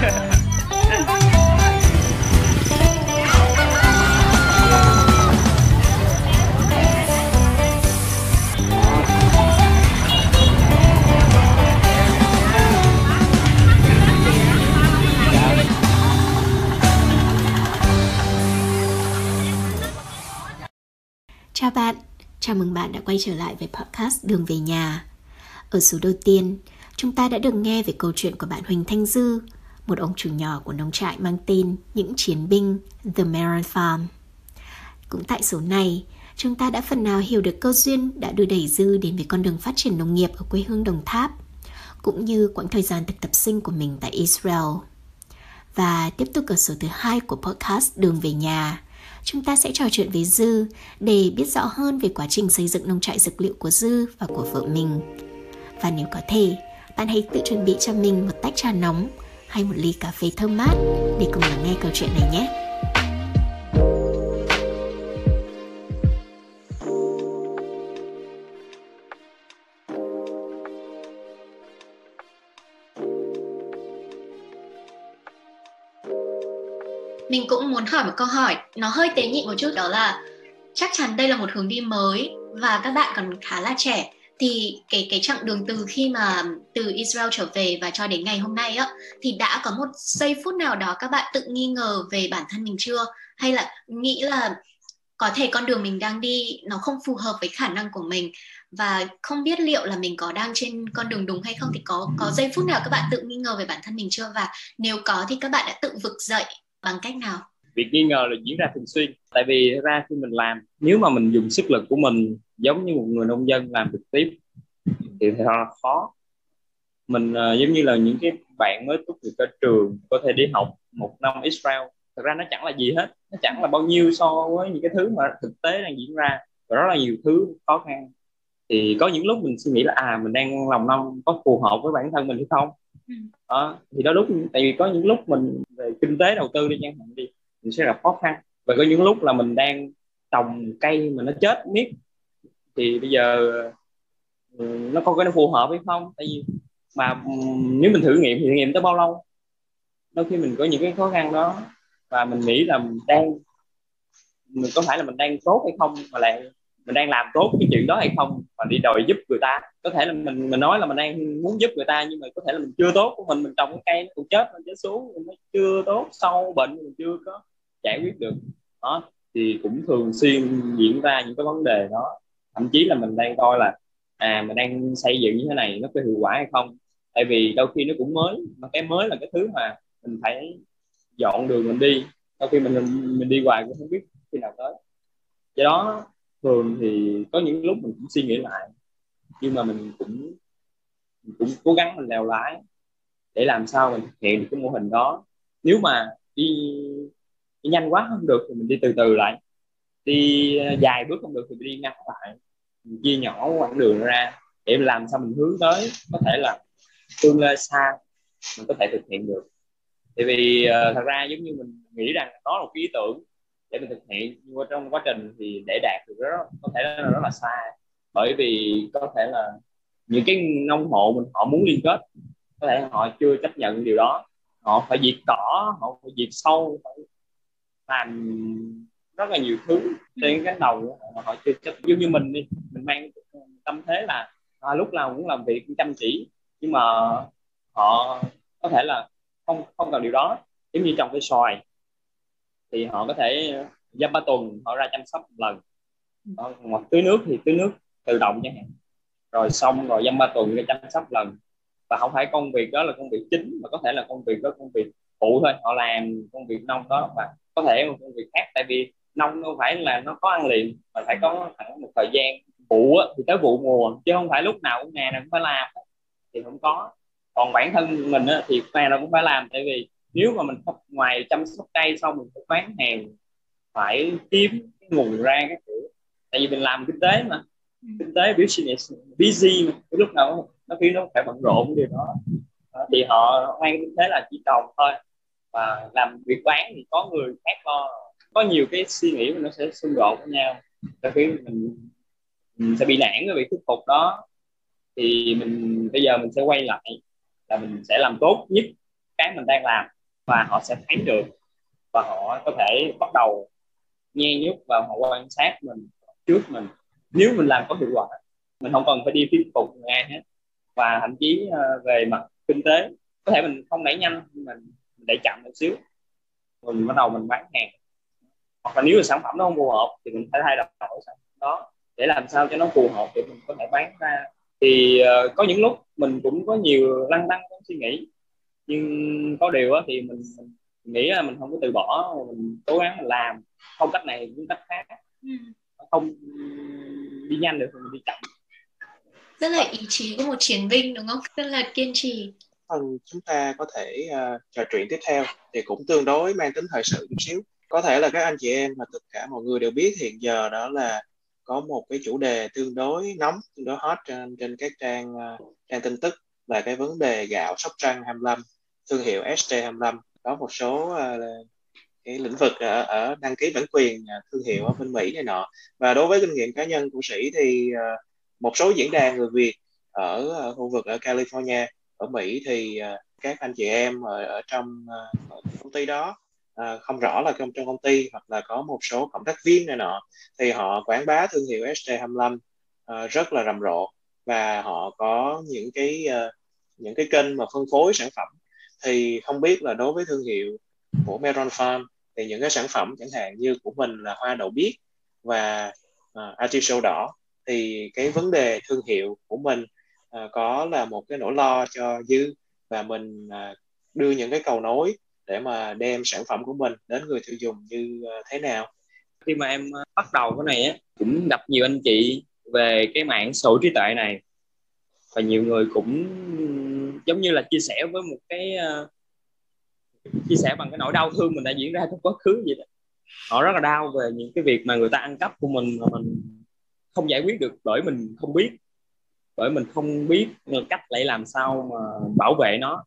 Chào bạn, chào mừng bạn đã quay trở lại với podcast Đường về nhà. Ở số đầu tiên, chúng ta đã được nghe về câu chuyện của bạn Huỳnh Thanh Dư, một ông chủ nhỏ của nông trại mang tên Những Chiến binh The Maron Farm. Cũng tại số này, chúng ta đã phần nào hiểu được câu duyên đã đưa đẩy Dư đến với con đường phát triển nông nghiệp ở quê hương Đồng Tháp, cũng như quãng thời gian thực tập sinh của mình tại Israel. Và tiếp tục ở số thứ hai của podcast Đường về nhà, chúng ta sẽ trò chuyện với Dư để biết rõ hơn về quá trình xây dựng nông trại dược liệu của Dư và của vợ mình. Và nếu có thể, bạn hãy tự chuẩn bị cho mình một tách trà nóng hay một ly cà phê thơm mát để cùng lắng nghe câu chuyện này nhé. mình cũng muốn hỏi một câu hỏi, nó hơi tế nhị một chút, đó là chắc chắn đây là một hướng đi mới và các bạn còn khá là trẻ thì cái cái chặng đường từ khi mà từ Israel trở về và cho đến ngày hôm nay á, thì đã có một giây phút nào đó các bạn tự nghi ngờ về bản thân mình chưa? Hay là nghĩ là có thể con đường mình đang đi nó không phù hợp với khả năng của mình? Và không biết liệu là mình có đang trên con đường đúng hay không thì có có giây phút nào các bạn tự nghi ngờ về bản thân mình chưa? Và nếu có thì các bạn đã tự vực dậy bằng cách nào? Việc nghi ngờ là diễn ra thường xuyên. Tại vì ra khi mình làm nếu mà mình dùng sức lực của mình giống như một người nông dân làm trực tiếp thì thật là khó. Mình uh, giống như là những cái bạn mới tốt nghiệp ở trường có thể đi học một năm Israel thật ra nó chẳng là gì hết. Nó chẳng là bao nhiêu so với những cái thứ mà thực tế đang diễn ra. Và rất là nhiều thứ khó khăn. Thì có những lúc mình suy nghĩ là à mình đang lòng năm có phù hợp với bản thân mình hay không? Đó, thì đó lúc tại vì có những lúc mình về kinh tế đầu tư đi chẳng hạn đi mình sẽ gặp khó khăn. Và có những lúc là mình đang trồng cây mà nó chết miết. Thì bây giờ ừ, nó có cái nó phù hợp hay không? Tại vì mà ừ, nếu mình thử nghiệm thì thử nghiệm tới bao lâu? Đôi khi mình có những cái khó khăn đó và mình nghĩ là mình đang, mình có phải là mình đang tốt hay không? Mà lại mình đang làm tốt cái chuyện đó hay không? Và đi đòi giúp người ta. Có thể là mình mình nói là mình đang muốn giúp người ta nhưng mà có thể là mình chưa tốt. Của mình mình trồng cái cây nó cũng chết, nó chết xuống, nó chưa tốt, sâu bệnh, mình chưa có giải quyết được. Đó thì cũng thường xuyên diễn ra những cái vấn đề đó. Thậm chí là mình đang coi là à mình đang xây dựng như thế này nó có hiệu quả hay không. Tại vì đôi khi nó cũng mới mà cái mới là cái thứ mà mình phải dọn đường mình đi. Đôi khi mình mình đi hoài cũng không biết khi nào tới. Do đó thường thì có những lúc mình cũng suy nghĩ lại. Nhưng mà mình cũng mình cũng cố gắng mình lèo lái để làm sao mình thực hiện được cái mô hình đó. Nếu mà đi, đi nhanh quá không được thì mình đi từ từ lại. Đi ờ, dài bước không được thì mình đi ngắn lại. Mình chia nhỏ quãng đường ra để làm sao mình hướng tới có thể là tương lai xa mình có thể thực hiện được. Tại vì uh, thật ra giống như mình nghĩ rằng đó là một cái ý tưởng để mình thực hiện nhưng mà trong quá trình thì để đạt được đó có thể là rất là xa. Bởi vì có thể là những cái nông hộ mình họ muốn liên kết có thể họ chưa chấp nhận điều đó. Họ phải diệt cỏ họ phải diệt sâu phải làm rất là nhiều thứ trên cái đầu mà họ chưa chấp giống như mình đi mình mang tâm thế là à, lúc nào cũng làm việc chăm chỉ nhưng mà họ có thể là không không cần điều đó. Giống như trồng cây xoài thì họ có thể dăm ba tuần họ ra chăm sóc một lần. Hoặc tưới nước thì tưới nước tự động chẳng hạn. Rồi xong rồi dăm ba tuần ra chăm sóc lần. Và không phải công việc đó là công việc chính mà có thể là công việc đó công việc phụ thôi. Họ làm công việc nông đó và có thể một công việc khác, tại vì nông không phải là nó có ăn liền, mà phải có khoảng một thời gian vụ thì tới vụ mùa, chứ không phải lúc nào cũng ngày nào cũng phải làm thì không có. Còn bản thân mình thì ngày nào cũng phải làm, tại vì nếu mà mình không, ngoài chăm sóc cây xong mình phải bán hàng, phải kiếm cái nguồn ra các kiểu. Tại vì mình làm kinh tế mà, kinh tế business, busy mà cái lúc nào nó khi nó phải bận rộn điều đó. Thì họ mang kinh tế là chỉ trồng thôi và làm việc bán thì có người khác lo. Có nhiều cái suy nghĩ mà nó sẽ xung đột với nhau. Đôi khi mình, mình sẽ bị nản với việc thuyết phục đó. Thì mình bây giờ mình sẽ quay lại là mình sẽ làm tốt nhất cái mình đang làm và họ sẽ thấy được và họ có thể bắt đầu nghe nhúc và họ quan sát mình trước mình. Nếu mình làm có hiệu quả mình không cần phải đi thuyết phục người ai hết. Và thậm chí ờ, về mặt kinh tế có thể mình không đẩy nhanh nhưng mình đẩy chậm một xíu. Mình bắt đầu mình bán hàng. Hoặc là nếu là sản phẩm nó không phù hợp thì mình phải thay đổi sản phẩm đó để làm sao cho nó phù hợp để mình có thể bán ra. Thì uh, có những lúc mình cũng có nhiều lăn tăng trong suy nghĩ. Nhưng có điều thì mình, mình nghĩ là mình không có từ bỏ mình cố gắng mình làm. Không cách này cũng cách khác. Ừ. không đi nhanh được thì mình đi chậm. Rất là ý chí của một chiến binh đúng không? Rất là kiên trì phần chúng ta có thể uh, trò chuyện tiếp theo thì cũng tương đối mang tính thời sự chút xíu. Có thể là các anh chị em và tất cả mọi người đều biết hiện giờ đó là có một cái chủ đề tương đối nóng tương đối hot trên trên các trang uh, trang tin tức là cái vấn đề gạo Sóc Trăng 25 thương hiệu ST25 có một số uh, cái lĩnh vực ở, ở đăng ký bản quyền thương hiệu ở bên Mỹ này nọ. Và đối với kinh nghiệm cá nhân của sĩ thì uh, một số diễn đàn người Việt ở, ở khu vực ở California ở Mỹ thì à, các anh chị em ở, ở trong à, ở công ty đó à, không rõ là trong trong công ty hoặc là có một số cộng tác viên này nọ thì họ quảng bá thương hiệu ST25 à, rất là rầm rộ. Và họ có những cái à, những cái kênh mà phân phối sản phẩm. Thì không biết là đối với thương hiệu của Meron Farm thì những cái sản phẩm chẳng hạn như của mình là hoa đậu biếc và à, artichoke đỏ thì cái vấn đề thương hiệu của mình uh, có là một cái nỗi lo cho dư và mình uh, đưa những cái cầu nối để mà đem sản phẩm của mình đến người tiêu dùng như uh, thế nào. Khi mà em bắt đầu cái này á cũng gặp nhiều anh chị về cái mạng sổ trí tuệ này. Và nhiều người cũng giống như là chia sẻ với một cái uh, chia sẻ bằng cái nỗi đau thương mình đã diễn ra trong quá khứ vậy đó. Họ rất là đau về những cái việc mà người ta ăn cắp của mình mà mình không giải quyết được bởi mình không biết bởi mình không biết cách lại làm sao mà bảo vệ nó.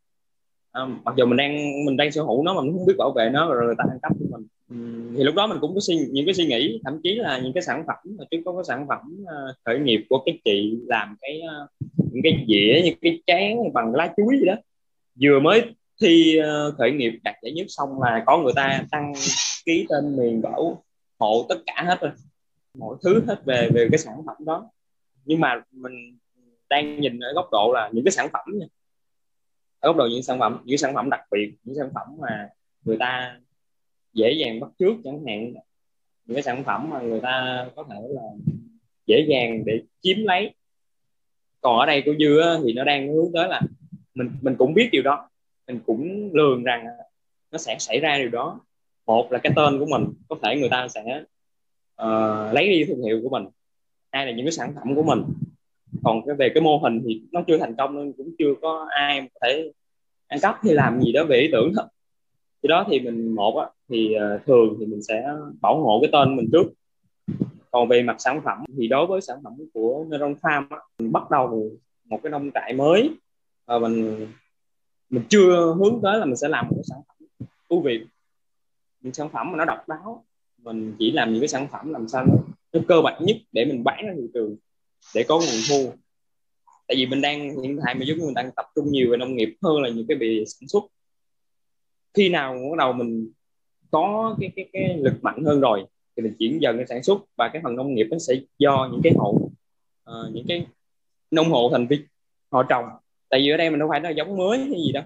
À, mặc dù mình đang mình đang sở hữu nó mà mình không biết bảo vệ nó rồi người ta ăn cắp của mình. Ừ, thì lúc đó mình cũng có suy những cái suy nghĩ thậm chí là những cái sản phẩm mà trước có cái sản phẩm uh, khởi nghiệp của cái chị làm cái uh, những cái dĩa những cái chén bằng lá chuối gì đó. Vừa mới thi uh, khởi nghiệp đạt giải nhất xong là có người ta đăng ký tên miền bảo hộ tất cả hết rồi. Mọi thứ hết về về cái sản phẩm đó. Nhưng mà mình đang nhìn ở góc độ là những cái sản phẩm nha. Ở góc độ những sản phẩm những sản phẩm đặc biệt những sản phẩm mà người ta dễ dàng bắt trước chẳng hạn. Những cái sản phẩm mà người ta có thể là dễ dàng để chiếm lấy. Còn ở đây của dư á, thì nó đang hướng tới là mình mình cũng biết điều đó. Mình cũng lường rằng nó sẽ xảy ra điều đó. Một là cái tên của mình có thể người ta sẽ uh, lấy đi thương hiệu của mình. Hai là những cái sản phẩm của mình còn cái về cái mô hình thì nó chưa thành công nên cũng chưa có ai có thể ăn cắp hay làm gì đó về ý tưởng hết. Thì đó thì mình một á, thì ờ, thường thì mình sẽ bảo hộ cái tên mình trước. Còn về mặt sản phẩm thì đối với sản phẩm của Neuron Farm á, mình bắt đầu một cái nông trại mới và mình mình chưa hướng tới là mình sẽ làm một cái sản phẩm ưu việt. Những sản phẩm mà nó độc đáo mình chỉ làm những cái sản phẩm làm sao nó, nó cơ bản nhất để mình bán ra thị trường để có nguồn thu. Tại vì mình đang hiện tại mình giống mình đang tập trung nhiều về nông nghiệp hơn là những cái về sản xuất. Khi nào bắt đầu mình có cái cái cái lực mạnh hơn rồi thì mình chuyển dần cái sản xuất và cái phần nông nghiệp nó sẽ do những cái hộ uh, những cái nông hộ thành viên họ trồng. Tại vì ở đây mình đâu phải là giống mới hay gì đâu.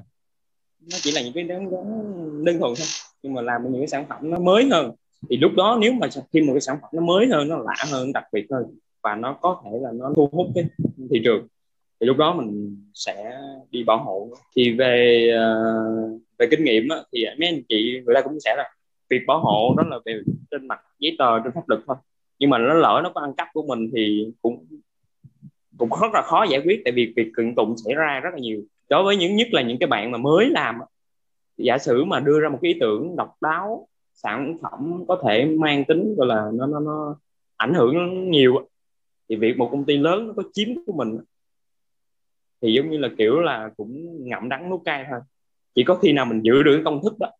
Nó chỉ là những cái giống giống đơn thuần thôi. Nhưng mà làm những cái sản phẩm nó mới hơn. Thì lúc đó nếu mà khi một cái sản phẩm nó mới hơn nó lạ hơn đặc biệt hơn và nó có thể là nó thu hút cái thị trường. Thì lúc đó mình sẽ đi bảo hộ. Thì về uh, về kinh nghiệm á, thì mấy anh chị người ta cũng sẽ là việc bảo hộ đó là về trên mặt giấy tờ trên pháp luật thôi. Nhưng mà nó lỡ nó có ăn cắp của mình thì cũng cũng rất là khó giải quyết. Tại vì việc kiện tụng xảy ra rất là nhiều. Đối với những nhất là những cái bạn mà mới làm giả sử mà đưa ra một cái ý tưởng độc đáo sản phẩm có thể mang tính gọi là nó nó nó ảnh hưởng nhiều thì việc một công ty lớn nó có chiếm của mình thì giống như là kiểu là cũng ngậm đắng nuốt cay thôi. Chỉ có khi nào mình giữ được công thức đó.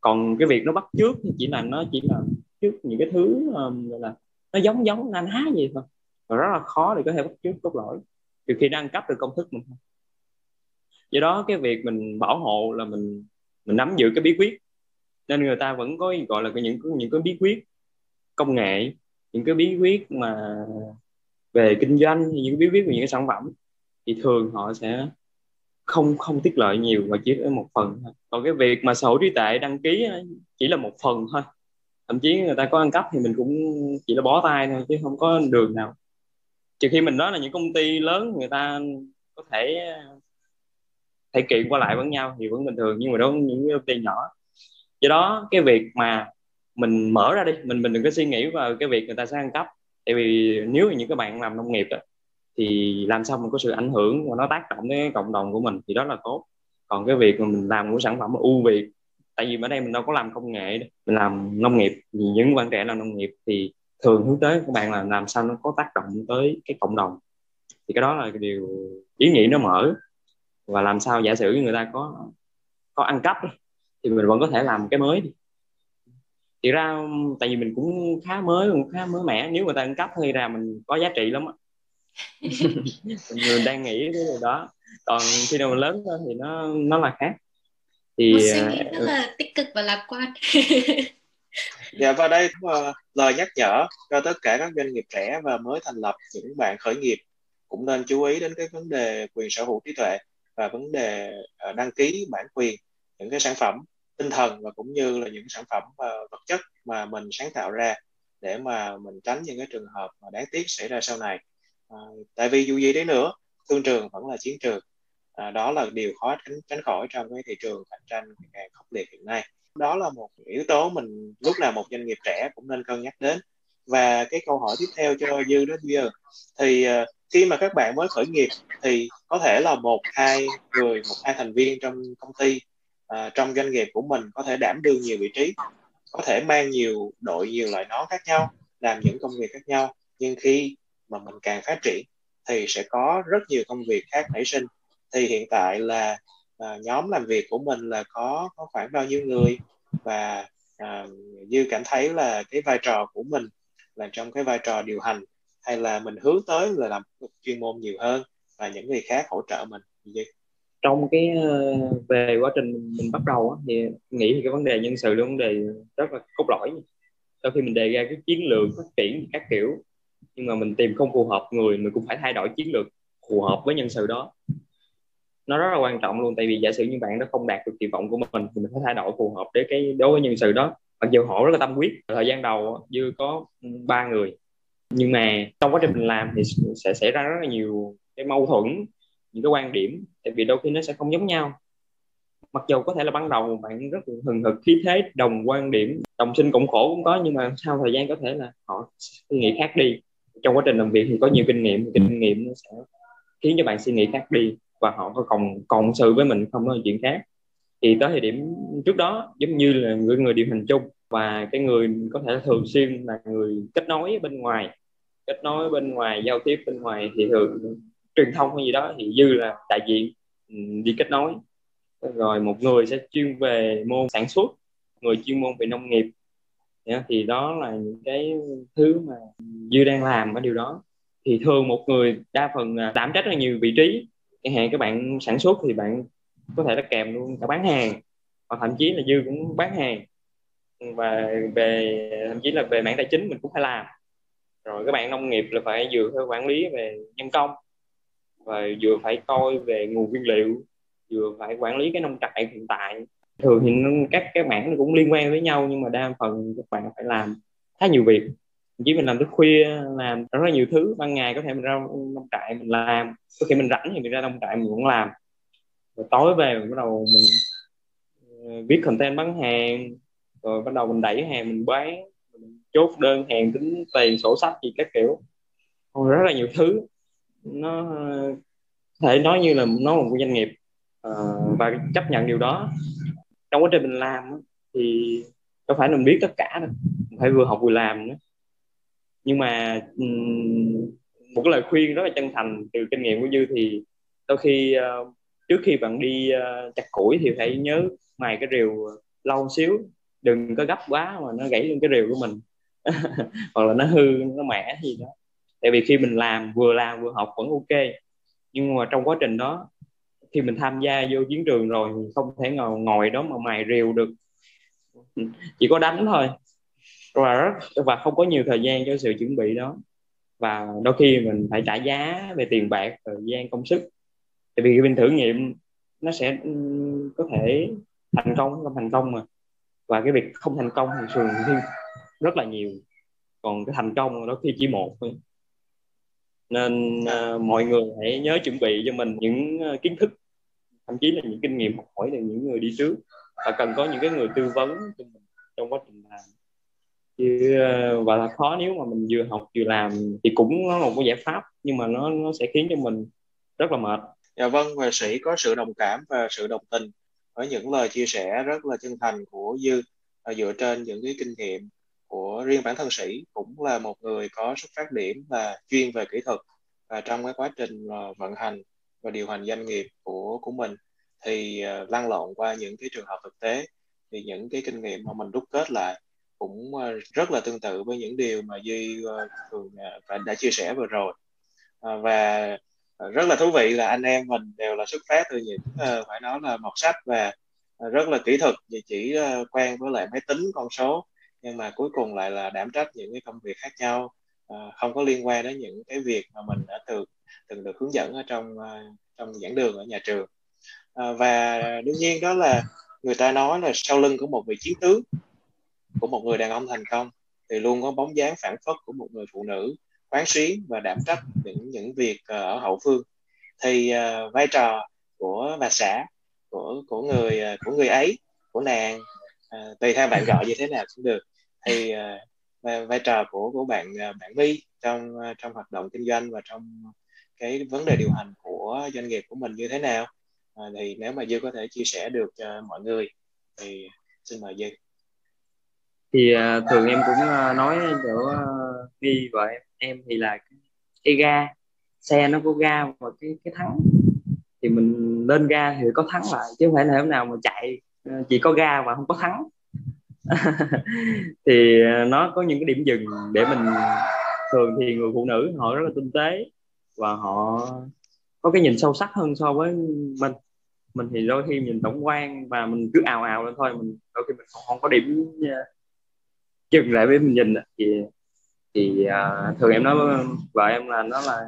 Còn cái việc nó bắt trước thì chỉ là nó chỉ là trước những cái thứ um, gọi là nó giống giống anh há gì thôi. Và rất là khó để có thể bắt trước cốt lõi. Trừ khi đang cấp được công thức mình thôi. Do đó cái việc mình bảo hộ là mình mình nắm giữ cái bí quyết. Nên người ta vẫn có gọi là những những cái bí quyết công nghệ những cái bí quyết mà về kinh doanh những bí quyết về những cái sản phẩm thì thường họ sẽ không không tiết lợi nhiều mà chỉ ở một phần thôi. Còn cái việc mà sở hữu trí tuệ đăng ký chỉ là một phần thôi. Thậm chí người ta có ăn cắp thì mình cũng chỉ là bó tay thôi, chứ không có đường nào. Trừ khi mình nói là những công ty lớn người ta có thể thể kiện qua lại với nhau thì vẫn bình thường, nhưng mà đó những công ty nhỏ. Do đó, cái việc mà mình mở ra đi mình mình đừng có suy nghĩ vào cái việc người ta sẽ ăn cắp. Tại vì nếu những các bạn làm nông nghiệp đó, thì làm sao mình có sự ảnh hưởng và nó tác động đến cộng đồng của mình thì đó là tốt. Còn cái việc mà mình làm của sản phẩm ưu việt tại vì ở đây mình đâu có làm công nghệ mình làm nông nghiệp thì những bạn trẻ làm nông nghiệp thì thường hướng tới các bạn là làm sao nó có tác động tới cái cộng đồng. Thì cái đó là cái điều ý nghĩ nó mở. Và làm sao giả sử người ta có có ăn cắp thì mình vẫn có thể làm cái mới thì ra tại vì mình cũng khá mới cũng khá mới mẻ. Nếu người ta ăn cắp thì ra mình có giá trị lắm á. Mình đang nghĩ cái điều đó. Còn khi nào mình lớn hơn thì nó nó là khác. Thì một suy nghĩ rất là tích cực và lạc quan. Dạ và đây cũng uh, lời nhắc nhở cho tất cả các doanh nghiệp trẻ và mới thành lập những bạn khởi nghiệp. Cũng nên chú ý đến cái vấn đề quyền sở hữu trí tuệ và vấn đề uh, đăng ký bản quyền những cái sản phẩm tinh thần và cũng như là những sản phẩm và vật chất mà mình sáng tạo ra để mà mình tránh những cái trường hợp mà đáng tiếc xảy ra sau này. À, tại vì dù gì đấy nữa thương trường vẫn là chiến trường. À, đó là điều khó tránh, tránh khỏi trong cái thị trường cạnh tranh ngày khốc liệt hiện nay. Đó là một yếu tố mình lúc nào một doanh nghiệp trẻ cũng nên cân nhắc đến. Và cái câu hỏi tiếp theo cho dư đó dư thì uh, khi mà các bạn mới khởi nghiệp thì có thể là một hai người một hai thành viên trong công ty uh, trong doanh nghiệp của mình có thể đảm đương nhiều vị trí có thể mang nhiều đội nhiều loại nón khác nhau làm những công việc khác nhau. Nhưng khi mà mình càng phát triển thì sẽ có rất nhiều công việc khác nảy sinh. Thì hiện tại là à, nhóm làm việc của mình là có có khoảng bao nhiêu người? Và ờ, à, dư cảm thấy là cái vai trò của mình là trong cái vai trò điều hành hay là mình hướng tới là làm chuyên môn nhiều hơn và những người khác hỗ trợ mình gì trong cái ờ, về quá trình mình bắt đầu thì nghĩ thì cái vấn đề nhân sự là vấn đề rất là cốt lõi. Sau khi mình đề ra cái chiến lược phát triển các kiểu, nhưng mà mình tìm không phù hợp người, mình cũng phải thay đổi chiến lược phù hợp với nhân sự đó. Nó rất là quan trọng luôn, tại vì giả sử như bạn nó không đạt được kỳ vọng của mình, thì mình phải thay đổi phù hợp để cái, đối với nhân sự đó. Mặc dù họ rất là tâm huyết, thời gian đầu dư có ừ, ba người. Nhưng mà trong quá trình mình làm thì sẽ xảy ra rất là nhiều cái mâu thuẫn những cái quan điểm, tại vì đôi khi nó sẽ không giống nhau. Mặc dù có thể là ban đầu bạn rất là hừng hực, khí thế, đồng quan điểm, đồng sinh cộng khổ cũng có, nhưng mà sau thời gian có thể là họ suy nghĩ khác đi. Trong quá trình làm việc thì có nhiều kinh nghiệm kinh nghiệm nó sẽ khiến cho bạn suy nghĩ khác đi và họ có cộng cộng sự với mình không nói chuyện khác. Thì tới thời điểm trước đó, giống như là người người điều hành chung và cái người có thể thường xuyên là người kết nối bên ngoài, kết nối bên ngoài, giao tiếp bên ngoài thì thường truyền thông hay gì đó thì dư là đại diện ừ, đi kết nối. Rồi một người sẽ chuyên về môn sản xuất, người chuyên môn về nông nghiệp. Thì đó là những cái thứ mà dư đang làm ở điều đó. Thì thường một người đa phần đảm trách rất nhiều vị trí. Chẳng hạn các bạn sản xuất thì bạn có thể là kèm luôn cả bán hàng, hoặc thậm chí là dư cũng bán hàng. Và về, thậm chí là về mảng tài chính mình cũng phải làm. Rồi các bạn nông nghiệp là phải vừa phải quản lý về nhân công và vừa phải coi về nguồn nguyên liệu, vừa phải quản lý cái nông trại hiện tại. Thường thì các cái mảng cũng liên quan với nhau, nhưng mà đa phần các bạn phải làm khá nhiều việc. Chỉ mình làm tới khuya, làm rất là nhiều thứ, ban ngày có thể mình ra nông trại mình làm, có khi mình rảnh thì mình ra nông trại mình cũng làm. Rồi tối về mình bắt đầu mình ờ, viết content bán hàng, rồi bắt đầu mình đẩy hàng mình bán, mình chốt đơn hàng tính tiền, sổ sách gì các kiểu. Còn rất là nhiều thứ nó thể nói như là nó một doanh nghiệp uh, và chấp nhận điều đó. Trong quá trình mình làm thì có phải mình biết tất cả đâu phải vừa học vừa làm nữa. Nhưng mà một cái lời khuyên rất là chân thành từ kinh nghiệm của dư thì đôi khi uh, trước khi bạn đi uh, chặt củi thì phải nhớ mài cái rìu lâu xíu. Đừng có gấp quá mà nó gãy lên cái rìu của mình. Hoặc là nó hư nó mẻ gì đó tại vì khi mình làm, vừa làm, vừa học vẫn ok. Nhưng mà trong quá trình đó, khi mình tham gia vô chiến trường rồi không thể ngồi ngồi đó mà mài rìu được. Chỉ có đánh thôi. Và rất, và không có nhiều thời gian cho sự chuẩn bị đó. Và đôi khi mình phải trả giá về tiền bạc, thời gian, công sức. Tại vì mình thử nghiệm, nó sẽ ừ, có thể thành công không thành công mà. Và cái việc không thành công thì thường rất là nhiều. Còn cái thành công đôi khi chỉ một thôi nên uh, mọi người hãy nhớ chuẩn bị cho mình những uh, kiến thức thậm chí là những kinh nghiệm học hỏi từ những người đi trước. Và cần có những cái người tư vấn cho mình trong quá trình làm. Chứ uh, và là khó nếu mà mình vừa học vừa làm thì cũng là một cái giải pháp nhưng mà nó nó sẽ khiến cho mình rất là mệt. Dạ vâng và sĩ có sự đồng cảm và sự đồng tình với những lời chia sẻ rất là chân thành của dư dựa trên những cái kinh nghiệm của riêng bản thân sĩ cũng là một người có xuất phát điểm là chuyên về kỹ thuật và trong cái quá trình à, vận hành và điều hành doanh nghiệp của của mình. Thì à, lăn lộn qua những cái trường hợp thực tế, thì những cái kinh nghiệm mà mình đúc kết lại cũng à, rất là tương tự với những điều mà duy thường đã chia sẻ vừa rồi. Và rất là thú vị là anh em mình đều là xuất phát từ những phải nói là mọt sách và rất là kỹ thuật, và chỉ quen với lại máy tính con số nhưng mà cuối cùng lại là đảm trách những cái công việc khác nhau. À, không có liên quan đến những cái việc mà mình đã từng từng được hướng dẫn ở trong uh, trong giảng đường ở nhà trường. À, và đương nhiên đó là người ta nói là sau lưng của một vị chiến tướng của một người đàn ông thành công thì luôn có bóng dáng phản phất của một người phụ nữ quán xuyến và đảm trách những những việc à, ở hậu phương. Thì uh, vai trò của bà xã của của người của người ấy của nàng uh, tùy theo bạn gọi như thế nào cũng được thì uh, vai trò của của bạn uh, bạn My trong uh, trong hoạt động kinh doanh và trong cái vấn đề điều hành của doanh nghiệp của mình như thế nào? Uh, thì nếu mà dư có thể chia sẻ được cho mọi người thì xin mời dư. Thì uh, thường em cũng uh, nói chỗ uh, My và em em thì là cái ga xe nó có ga và cái cái thắng. Thì mình lên ga thì có thắng lại chứ không phải là hôm nào mà chạy chỉ có ga mà không có thắng. thì ờ, nó có những cái điểm dừng để mình thường thì người phụ nữ họ rất là tinh tế và họ có cái nhìn sâu sắc hơn so với mình. Mình thì đôi khi nhìn tổng quan và mình cứ ào ào lên thôi mình đôi khi mình không, không có điểm ờ, dừng lại với mình nhìn thì thì uh, thường em nói với vợ em là nó là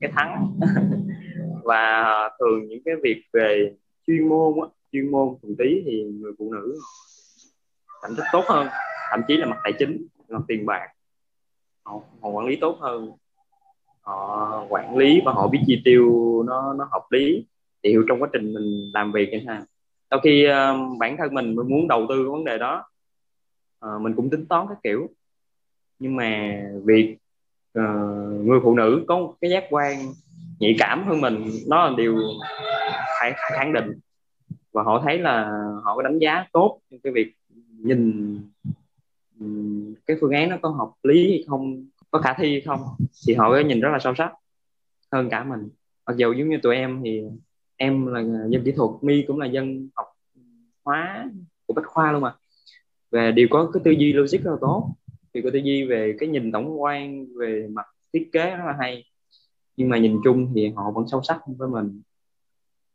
cái thắng. Và thường những cái việc về chuyên môn á, chuyên môn thuần tí thì người phụ nữ thành tích tốt hơn thậm chí là mặt tài chính mặt tiền bạc. Họ, họ quản lý tốt hơn. Họ quản lý và họ biết chi tiêu nó nó hợp lý. Thì hiểu trong quá trình mình làm việc ha. sau khi uh, bản thân mình muốn đầu tư cái vấn đề đó uh, mình cũng tính toán các kiểu. Nhưng mà việc uh, người phụ nữ có một cái giác quan nhạy cảm hơn mình nó là điều phải khẳng định. Và họ thấy là họ có đánh giá tốt cái việc nhìn cái phương án nó có hợp lý hay không có khả thi hay không thì họ có nhìn rất là sâu sắc hơn cả mình. Mặc dù giống như tụi em thì em là dân kỹ thuật mi cũng là dân học hóa của bách khoa luôn mà. Và đều có cái tư duy logic rất là tốt. Thì có tư duy về cái nhìn tổng quan về mặt thiết kế rất là hay. Nhưng mà nhìn chung thì họ vẫn sâu sắc với mình.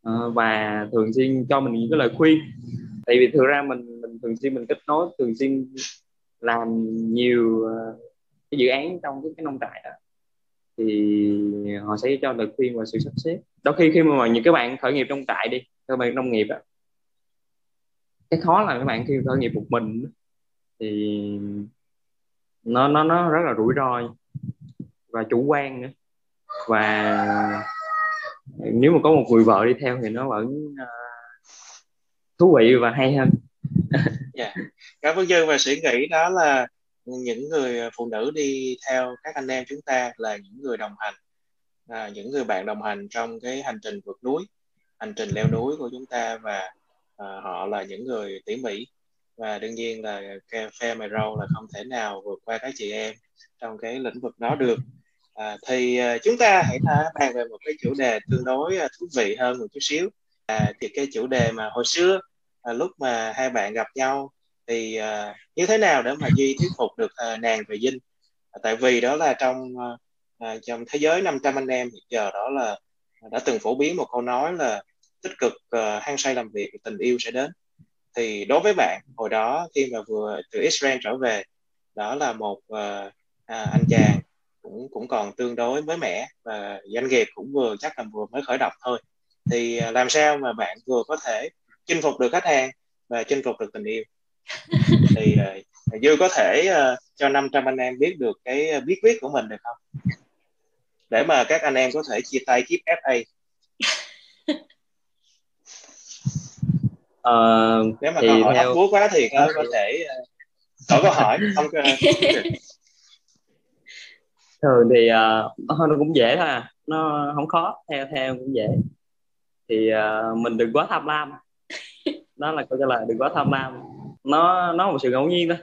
À, và thường xuyên cho mình những cái lời khuyên. Tại vì thực ra mình mình thường xuyên mình kết nối thường xuyên làm nhiều ờ, cái dự án trong cái, cái nông trại đó. Thì họ sẽ cho lời khuyên và sự sắp xếp. Đôi khi khi mà những các bạn khởi nghiệp trong trại đi các bạn nông nghiệp đó, cái khó là các bạn khi khởi nghiệp một mình thì nó nó nó rất là rủi ro và chủ quan nữa. Và nếu mà có một người vợ đi theo thì nó vẫn uh, thú vị và hay hơn dạ. Cảm ơn dương và suy nghĩ đó là những người phụ nữ đi theo các anh em chúng ta là những người đồng hành à, những người bạn đồng hành trong cái hành trình vượt núi hành trình leo núi của chúng ta và à, họ là những người tỉ mỉ. Và đương nhiên là phe mày râu là không thể nào vượt qua các chị em trong cái lĩnh vực đó được. À, thì à, chúng ta hãy bàn về một cái chủ đề tương đối à, thú vị hơn một chút xíu. À, thì cái chủ đề mà hồi xưa à, lúc mà hai bạn gặp nhau thì à, như thế nào để mà duy thuyết phục được à, nàng về dinh à, tại vì đó là trong à, à trong thế giới 500 anh em hiện giờ đó là đã từng phổ biến một câu nói là tích cực uh, hăng say làm việc tình yêu sẽ đến. Thì đối với bạn hồi đó khi mà vừa từ Israel trở về đó là một à, à anh chàng cũng cũng còn tương đối mới mẻ và doanh nghiệp cũng vừa chắc là vừa mới khởi động thôi. Thì làm sao mà bạn vừa có thể chinh phục được khách hàng và chinh phục được tình yêu. Thì uh, dư có thể uh, cho 500 anh em biết được cái bí quyết của mình được không? Để mà các anh em có thể chia tay kiếp FA ờ, nếu mà thì câu hỏi theo... hấp quá thì có, có thể có câu hỏi không thường thì uh, nó cũng dễ thôi à nó không khó theo theo cũng dễ. Thì uh, mình đừng quá tham lam đó là coi như là đừng quá tham lam. Nó nó một sự ngẫu nhiên thôi.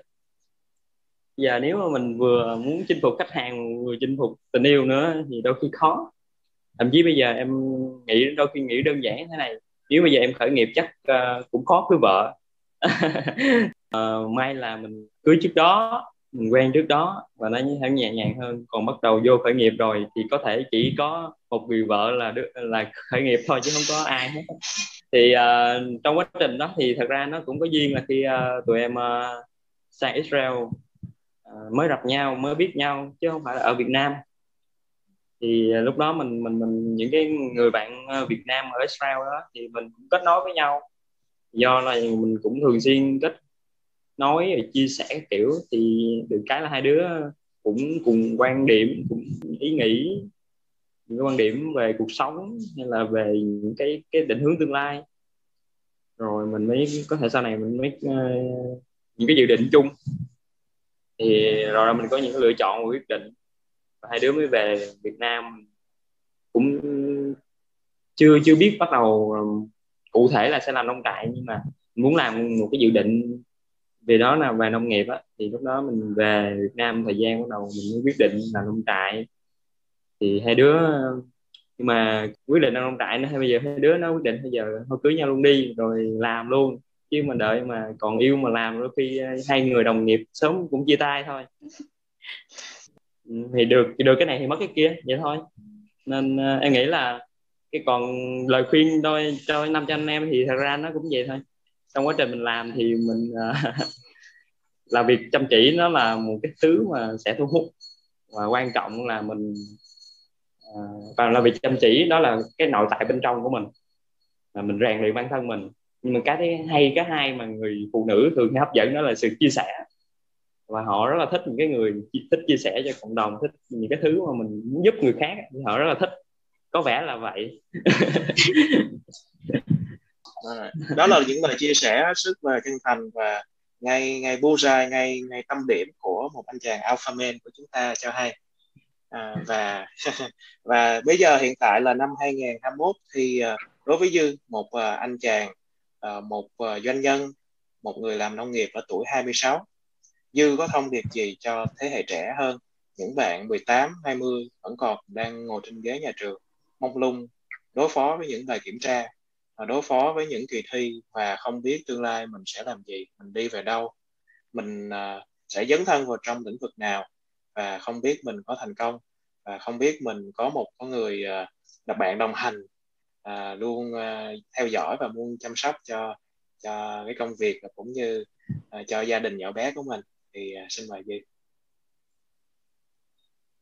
Và nếu mà mình vừa muốn chinh phục khách hàng vừa chinh phục tình yêu nữa thì đôi khi khó. Thậm chí bây giờ em nghĩ đôi khi nghĩ đơn giản thế này. Nếu bây giờ em khởi nghiệp chắc uh, cũng khó cưới vợ. Uh, may là mình cưới trước đó mình quen trước đó và nó sẽ nhẹ nhàng hơn. Còn bắt đầu vô khởi nghiệp rồi thì có thể chỉ có một người vợ là là khởi nghiệp thôi chứ không có ai hết thì uh, trong quá trình đó thì thật ra nó cũng có duyên là khi uh, tụi em uh, sang Israel uh, mới gặp nhau mới biết nhau chứ không phải là ở Việt Nam. Thì uh, lúc đó mình mình mình những cái người bạn Việt Nam ở Israel đó thì mình cũng kết nối với nhau. Do là mình cũng thường xuyên kết nói và chia sẻ kiểu thì được cái là hai đứa cũng cùng quan điểm cũng ý nghĩ những cái quan điểm về cuộc sống hay là về những cái cái định hướng tương lai. Rồi mình mới có thể sau này mình mới uh, những cái dự định chung. Thì rồi mình có những lựa chọn và quyết định. Và hai đứa mới về Việt Nam. Cũng chưa chưa biết bắt đầu ờ, cụ thể là sẽ làm nông trại nhưng mà muốn làm một cái dự định về đó là về nông nghiệp á thì lúc đó mình về Việt Nam thời gian bắt đầu mình mới quyết định làm nông trại thì hai đứa nhưng mà quyết định làm nông trại nó hay bây giờ hai đứa nó quyết định bây giờ thôi cưới nhau luôn đi rồi làm luôn. Chứ mà đợi mà còn yêu mà làm đôi khi hai người đồng nghiệp sớm cũng chia tay thôi. Ừ, thì được được cái này thì mất cái kia vậy thôi. Nên uh, em nghĩ là cái còn lời khuyên đôi cho năm cho anh em thì thật ra nó cũng vậy thôi. Trong quá trình mình làm thì mình uh, làm việc chăm chỉ nó là một cái thứ mà sẽ thu hút. Và quan trọng là mình À, và là việc chăm chỉ, đó là cái nội tại bên trong của mình. Là mình rèn luyện bản thân mình. Nhưng mà cái thứ hay, cái hai mà người phụ nữ thường hấp dẫn đó là sự chia sẻ. Và họ rất là thích những cái người thích chia sẻ cho cộng đồng, thích những cái thứ mà mình muốn giúp người khác. Thì họ rất là thích. Có vẻ là vậy. Đó là những lời chia sẻ rất là chân thành và ngay ngay bullseye, ngay ngay tâm điểm của một anh chàng alpha man của chúng ta. Cho hay à, và và bây giờ hiện tại là năm 2021 thì à, đối với dư một à, anh chàng à, một doanh nhân một người làm nông nghiệp ở tuổi 26 dư có thông điệp gì cho thế hệ trẻ hơn? Những bạn 18 20 vẫn còn đang ngồi trên ghế nhà trường mông lung đối phó với những bài kiểm tra đối phó với những kỳ thi và không biết tương lai mình sẽ làm gì mình đi về đâu mình sẽ dấn thân vào trong lĩnh vực nào? Và không biết mình có thành công và không biết mình có một có người uh, là bạn đồng hành uh, luôn uh, theo dõi và luôn chăm sóc cho cho cái công việc và cũng như cho gia đình nhỏ bé của mình. Thì xin mời Duy.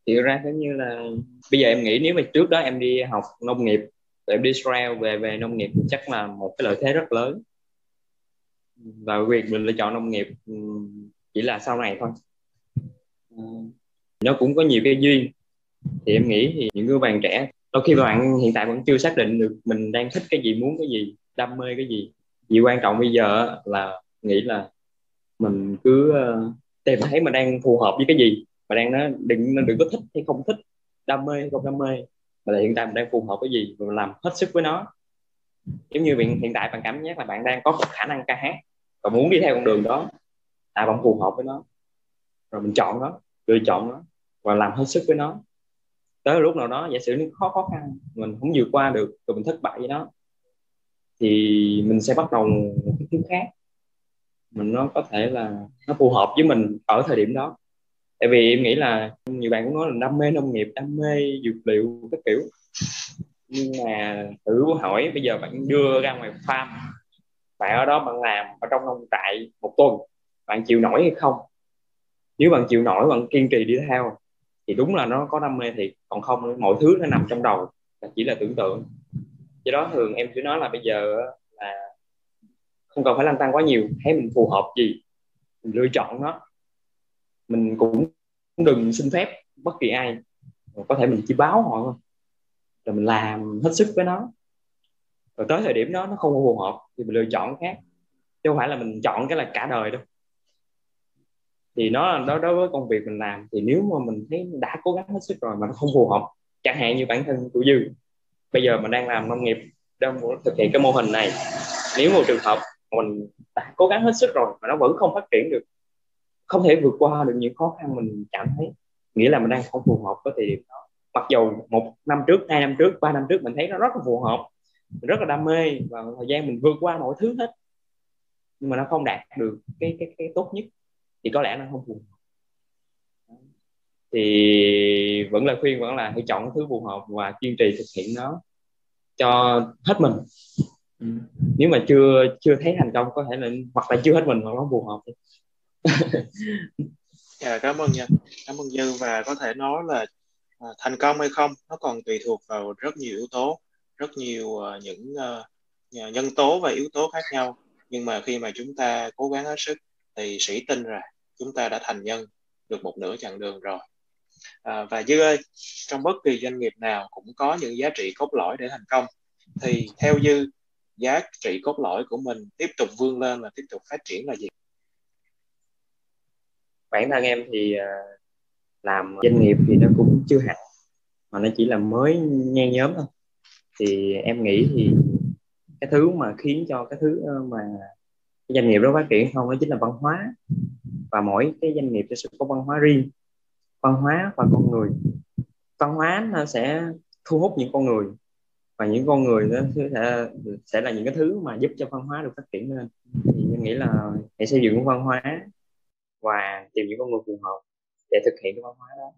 Thì ra giống như là bây giờ em nghĩ nếu mà trước đó em đi học nông nghiệp em đi Israel về về nông nghiệp chắc là một cái lợi thế rất lớn. Và việc mình lựa chọn nông nghiệp chỉ là sau này thôi nó cũng có nhiều cái duyên. Thì em nghĩ thì những người bạn trẻ, đôi khi bạn hiện tại vẫn chưa xác định được mình đang thích cái gì, muốn cái gì, đam mê cái gì. Vì quan trọng bây giờ là nghĩ là mình cứ ờ, tìm thấy mình đang phù hợp với cái gì và đang nó đừng đừng có thích hay không thích, đam mê hay không đam mê, mà là hiện tại mình đang phù hợp với gì và làm hết sức với nó. Giống như hiện hiện tại bạn cảm giác là bạn đang có khả năng ca hát và muốn đi theo con đường đó à bạn phù hợp với nó. Rồi mình chọn nó, lựa chọn nó và làm hết sức với nó. Tới lúc nào đó giả sử nó khó khó khăn, mình không vượt qua được, rồi mình thất bại với nó, thì mình sẽ bắt đầu một cái thứ khác. Mình nó có thể là nó phù hợp với mình ở thời điểm đó. Tại vì em nghĩ là nhiều bạn cũng nói là đam mê nông nghiệp, đam mê dược liệu, các kiểu. Nhưng mà thử hỏi bây giờ bạn đưa ra ngoài farm, bạn ở đó bạn làm ở trong nông trại một tuần, bạn chịu nổi hay không? Nếu bạn chịu nổi, bạn kiên trì đi theo thì đúng là nó có đam mê thì còn không mọi thứ nó nằm trong đầu, là chỉ là tưởng tượng. Do đó thường em cứ nói là bây giờ là không cần phải lăn tăng quá nhiều, thấy mình phù hợp gì, mình lựa chọn nó. Mình cũng đừng xin phép bất kỳ ai có thể mình chỉ báo họ thôi, rồi mình làm hết sức với nó. Rồi tới thời điểm đó nó không phù hợp thì mình lựa chọn khác. Chứ không phải là mình chọn cái là cả đời đâu thì nó đó đối với công việc mình làm thì nếu mà mình thấy đã cố gắng hết sức rồi mà nó không phù hợp, chẳng hạn như bản thân của dư, bây giờ mình đang làm nông nghiệp, đang thực hiện cái mô hình này. Nếu một trường hợp mình đã cố gắng hết sức rồi mà nó vẫn không phát triển được, không thể vượt qua được những khó khăn mình cảm thấy, nghĩa là mình đang không phù hợp với thời điểm đó mặc dù một năm trước, hai năm trước, ba năm trước mình thấy nó rất là phù hợp, mình rất là đam mê và thời gian mình vượt qua mọi thứ hết, nhưng mà nó không đạt được cái cái cái tốt nhất thì có lẽ nó không phù hợp. Thì vẫn là khuyên vẫn là hãy chọn thứ phù hợp và kiên trì thực hiện nó cho hết mình. Ừ. nếu mà chưa chưa thấy thành công có thể là hoặc là chưa hết mình hoặc nó phù hợp dạ cảm ơn nha. Cảm ơn dư và có thể nói là à, thành công hay không nó còn tùy thuộc vào rất nhiều yếu tố rất nhiều uh, những uh, nhân tố và yếu tố khác nhau. Nhưng mà khi mà chúng ta cố gắng hết sức thì sĩ tin rằng chúng ta đã thành nhân được một nửa chặng đường rồi. À, và dư ơi trong bất kỳ doanh nghiệp nào cũng có những giá trị cốt lõi để thành công thì theo dư giá trị cốt lõi của mình tiếp tục vươn lên và tiếp tục phát triển là gì? Bản thân em thì à, làm doanh nghiệp thì nó cũng chưa hẳn mà nó chỉ là mới nhen nhóm thôi. Thì em nghĩ thì cái thứ mà khiến cho cái thứ mà doanh nghiệp đó phát triển không đó chính là văn hóa. Và mỗi cái doanh nghiệp sẽ có văn hóa riêng, văn hóa và con người. Văn hóa nó sẽ thu hút những con người và những con người đó sẽ sẽ là những cái thứ mà giúp cho văn hóa được phát triển lên. Thì em nghĩ là hãy xây dựng văn hóa và tìm những con người phù hợp để thực hiện cái văn hóa đó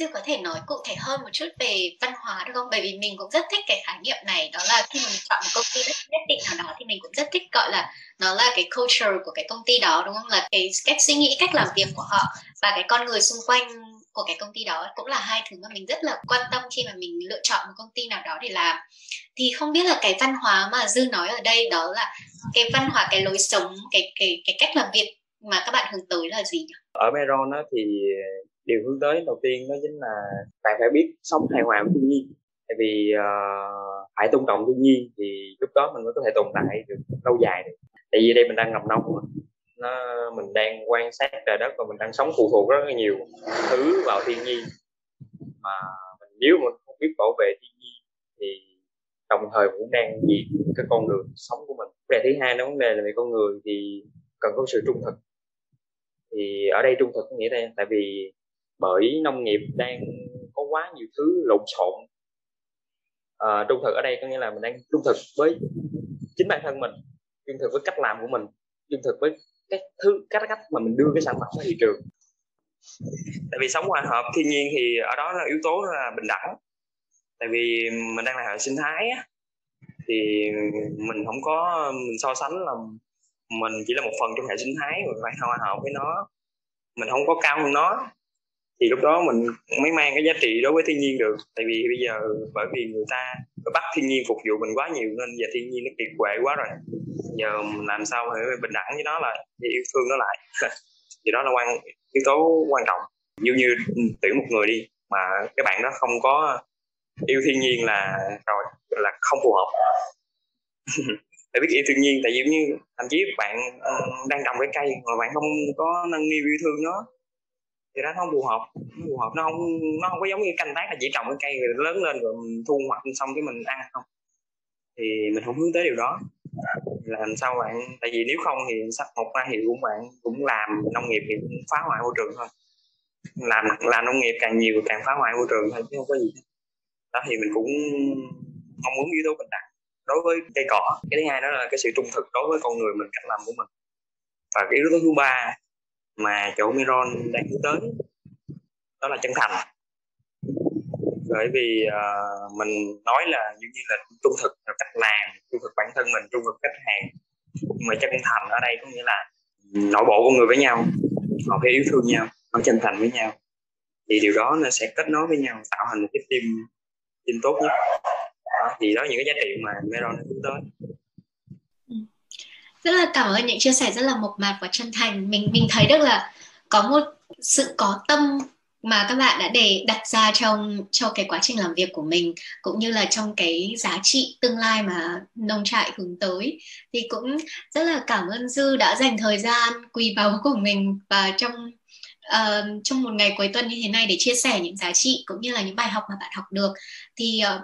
dư có thể nói cụ thể hơn một chút về văn hóa được không? Bởi vì mình cũng rất thích cái khái niệm này Đó là khi mà mình chọn một công ty nhất định nào đó Thì mình cũng rất thích gọi là nó là cái culture của cái công ty đó đúng không? Là cái cách suy nghĩ, cách làm việc của họ Và cái con người xung quanh của cái công ty đó cũng là hai thứ mà mình rất là quan tâm khi mà mình lựa chọn một công ty nào đó để làm thì không biết là cái văn hóa mà dư nói ở đây đó là cái văn hóa cái lối sống cái cái cái cách làm việc mà các bạn hướng tới là gì nhỉ? ở Meron thì điều hướng tới đầu tiên đó chính là bạn phải biết sống hài hòa với thiên nhiên. Tại vì uh, phải tôn trọng thiên nhiên thì lúc đó mình mới có thể tồn tại được lâu dài được. Tại vì đây mình đang ngập nóng mà nó mình đang quan sát trời đất và mình đang sống phụ thuộc rất là nhiều thứ vào thiên nhiên. Mà mình nếu mình không biết bảo vệ thiên nhiên thì đồng thời cũng đang diệt cái con đường sống của mình. Vấn đề thứ hai là vấn đề là về con người thì cần có sự trung thực. Thì ở đây trung thực có nghĩa đây tại vì bởi nông nghiệp đang có quá nhiều thứ lộn xộn. À, trung thực ở đây có nghĩa là mình đang trung thực với chính bản thân mình trung thực với cách làm của mình trung thực với cái thứ cách cách mà mình đưa cái sản phẩm ra thị trường. Tại vì sống hòa hợp thiên nhiên thì ở đó là yếu tố là bình đẳng. Tại vì mình đang là hệ sinh thái á, thì mình không có mình so sánh là mình chỉ là một phần trong hệ sinh thái mình phải hòa hợp với nó. Mình không có cao hơn nó thì lúc đó mình mới mang cái giá trị đối với thiên nhiên được. Tại vì bây giờ, bởi vì người ta bắt thiên nhiên phục vụ mình quá nhiều nên giờ thiên nhiên nó kiệt quệ quá rồi. Giờ làm sao để bình đẳng với nó là yêu thương nó lại. Thì đó là quan, yếu tố quan trọng. Như như tuyển một người đi, mà các bạn đó không có yêu thiên nhiên là rồi, là không phù hợp. Phải biết yêu thiên nhiên, tại vì như thậm chí, bạn ừ, đang trồng cái cây mà bạn không có nâng niu yêu thương nó thì nó không phù hợp nó phù hợp, nó không nó không có giống như canh tác là chỉ trồng cái cây rồi lớn lên rồi mình thu hoạch xong cái mình ăn không. Thì mình không hướng tới điều đó. Là làm sao bạn, tại vì nếu không thì sắp một hai hiệu của bạn cũng làm nông nghiệp thì cũng phá hoại môi trường thôi. Làm làm nông nghiệp càng nhiều càng phá hoại môi trường thôi chứ không có gì. Đó thì mình cũng mong muốn yếu tố bình đẳng đối với cây cỏ. Cái thứ hai đó là cái sự trung thực đối với con người mình, cách làm của mình. Và cái yếu tố thứ ba mà chỗ Miron đang hướng tới đó là chân thành. Bởi vì uh, mình nói là như như là trung thực là cách làm trung thực bản thân mình trung thực khách hàng. Nhưng mà chân thành ở đây có nghĩa là nội bộ của người với nhau họ phải yêu thương nhau họ chân thành với nhau. Thì điều đó nó sẽ kết nối với nhau tạo thành một cái team team tốt nhất. Đó, thì đó là những cái giá trị mà Meron hướng tới rất là cảm ơn những chia sẻ rất là mộc mạc và chân thành. Mình mình thấy được là có một sự có tâm mà các bạn đã để đặt ra trong cho cái quá trình làm việc của mình cũng như là trong cái giá trị tương lai mà nông trại hướng tới. Thì cũng rất là cảm ơn dư đã dành thời gian quý báu của mình và trong uh, trong một ngày cuối tuần như thế này để chia sẻ những giá trị cũng như là những bài học mà bạn học được. Thì uh,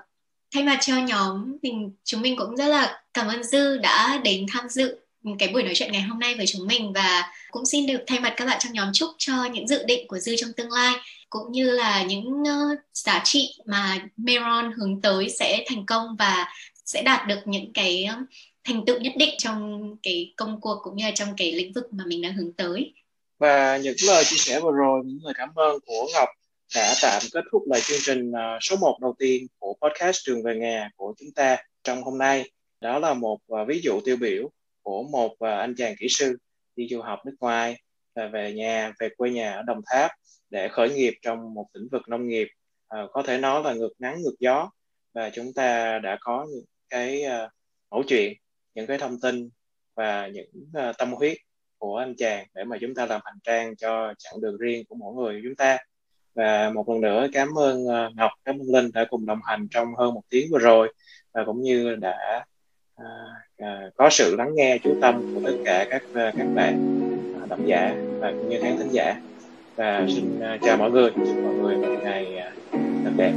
thay mặt cho nhóm mình chúng mình cũng rất là cảm ơn dư đã đến tham dự cái buổi nói chuyện ngày hôm nay với chúng mình và cũng xin được thay mặt các bạn trong nhóm chúc cho những dự định của dư trong tương lai cũng như là những uh, giá trị mà Meron hướng tới sẽ thành công và sẽ đạt được những cái ờ, thành tựu nhất định trong cái công cuộc cũng như là trong cái lĩnh vực mà mình đang hướng tới và những lời chia sẻ vừa rồi những lời cảm ơn của Ngọc đã tạm kết thúc lại chương trình ờ, số 1 đầu tiên của podcast Trường về nhà của chúng ta trong hôm nay. Đó là một ví dụ tiêu biểu của một à, anh chàng kỹ sư đi du học nước ngoài và về nhà, về quê nhà ở Đồng Tháp để khởi nghiệp trong một lĩnh vực nông nghiệp. À, có thể nói là ngược nắng ngược gió và chúng ta đã có những cái uh, mẫu chuyện, những cái thông tin và những uh, tâm huyết của anh chàng để mà chúng ta làm hành trang cho chặng đường riêng của mỗi người chúng ta. Và một lần nữa cảm ơn uh, Ngọc, cảm ơn Linh đã cùng đồng hành trong hơn một tiếng vừa rồi và cũng như đã À, à, có sự lắng nghe chú tâm của tất cả các à, các bạn à, độc giả và cũng như khán thính giả. Và xin chào mọi người chúc mọi người một ngày thật đẹp.